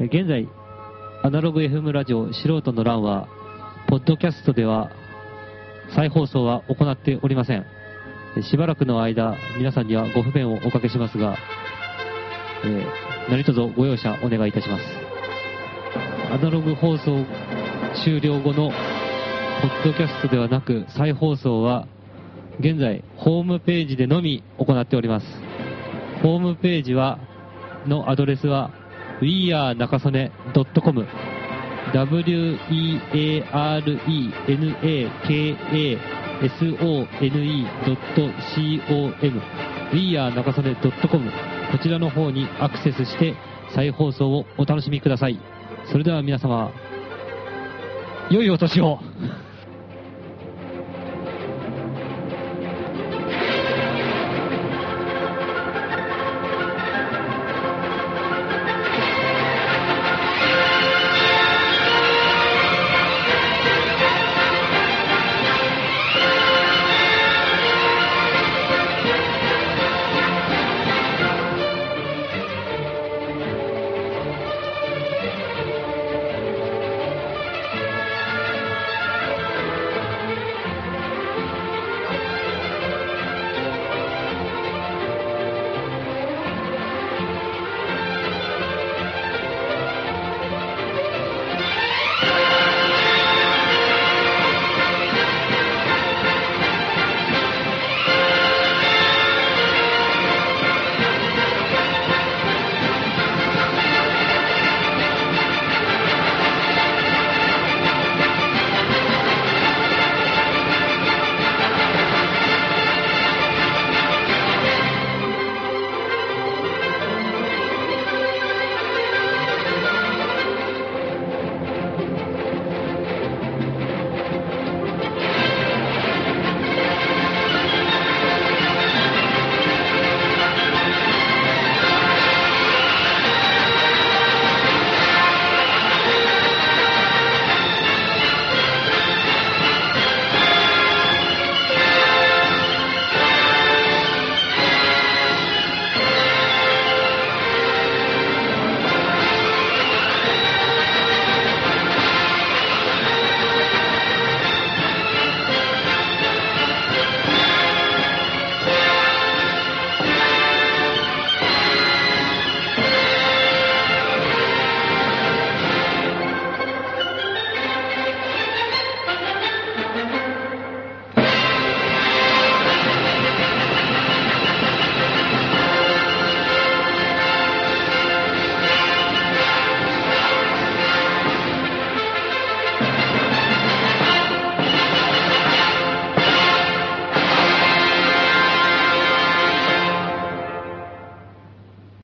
現在、アナログ FM ラジオ素人の欄は、ポッドキャストでは再放送は行っておりません。しばらくの間、皆さんにはご不便をおかけしますが、えー何卒ご容赦お願いいたします。アナログ放送終了後のポッドキャストではなく再放送は現在ホームページでのみ行っております。ホームページはのアドレスは weare.nakasone.com wearenakasone.com wearenakasone.com こちらの方にアクセスして再放送をお楽しみください。それでは皆様、良いお年を